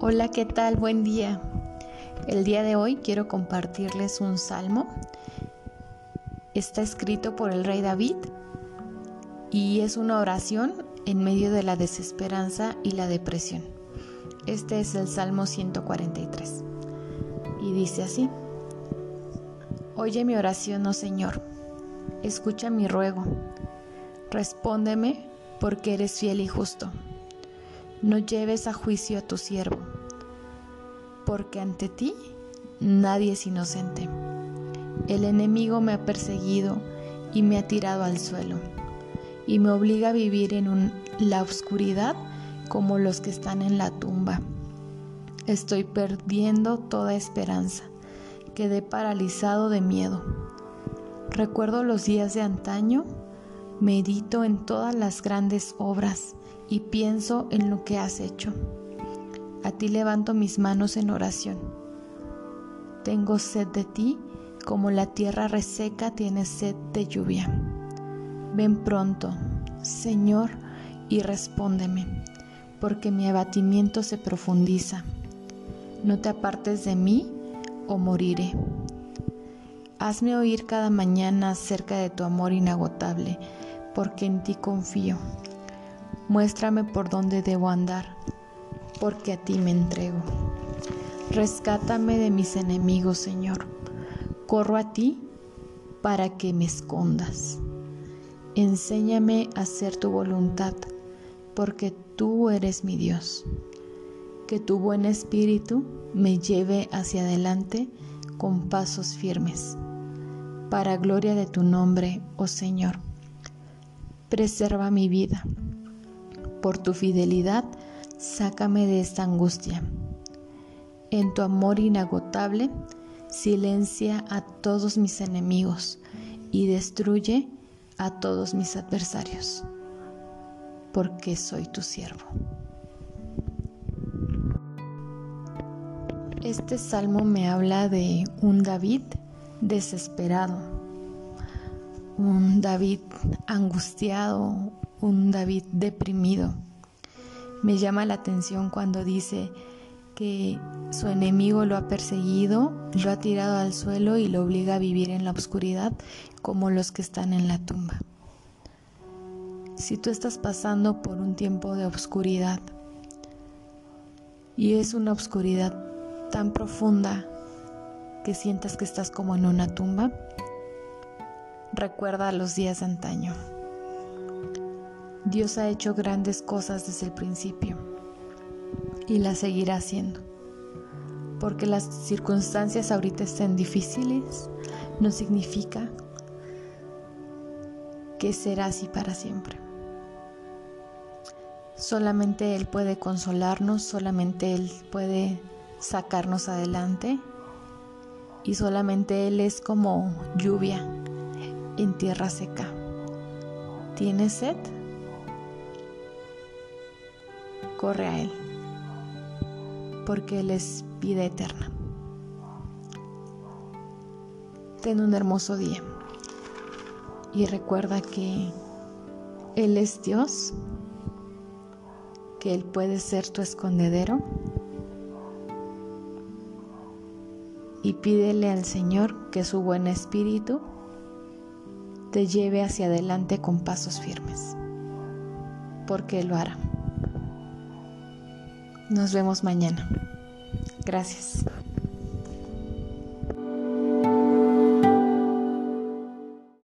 Hola, ¿qué tal? Buen día. El día de hoy quiero compartirles un salmo. Está escrito por el rey David y es una oración en medio de la desesperanza y la depresión. Este es el Salmo 143 y dice así. Oye mi oración, oh Señor, escucha mi ruego, respóndeme porque eres fiel y justo. No lleves a juicio a tu siervo, porque ante ti nadie es inocente. El enemigo me ha perseguido y me ha tirado al suelo, y me obliga a vivir en la oscuridad como los que están en la tumba. Estoy perdiendo toda esperanza, quedé paralizado de miedo. Recuerdo los días de antaño, medito en todas las grandes obras y pienso en lo que has hecho. A ti levanto mis manos en oración. Tengo sed de ti como la tierra reseca tiene sed de lluvia. Ven pronto, Señor, y respóndeme, porque mi abatimiento se profundiza. No te apartes de mí o moriré. Hazme oír cada mañana acerca de tu amor inagotable, porque en ti confío. Muéstrame por dónde debo andar, porque a ti me entrego. Rescátame de mis enemigos, Señor. Corro a ti para que me escondas. Enséñame a hacer tu voluntad, porque tú eres mi Dios. Que tu buen espíritu me lleve hacia adelante con pasos firmes. Para gloria de tu nombre, oh Señor. Preserva mi vida por tu fidelidad, sácame de esta angustia. En tu amor inagotable, silencia a todos mis enemigos y destruye a todos mis adversarios, porque soy tu siervo. Este salmo me habla de un David desesperado, un David angustiado, un David deprimido. Me llama la atención cuando dice que su enemigo lo ha perseguido, lo ha tirado al suelo y lo obliga a vivir en la oscuridad como los que están en la tumba. Si tú estás pasando por un tiempo de oscuridad y es una oscuridad tan profunda que sientas que estás como en una tumba, recuerda los días de antaño. Dios ha hecho grandes cosas desde el principio y las seguirá haciendo. Porque las circunstancias ahorita estén difíciles, no significa que será así para siempre. Solamente Él puede consolarnos, solamente Él puede sacarnos adelante y solamente Él es como lluvia en tierra seca. ¿Tienes sed? Corre a Él, porque Él es vida eterna. Ten un hermoso día y recuerda que Él es Dios, que Él puede ser tu escondedero y pídele al Señor que su buen espíritu te lleve hacia adelante con pasos firmes, porque Él lo hará. Nos vemos mañana. Gracias.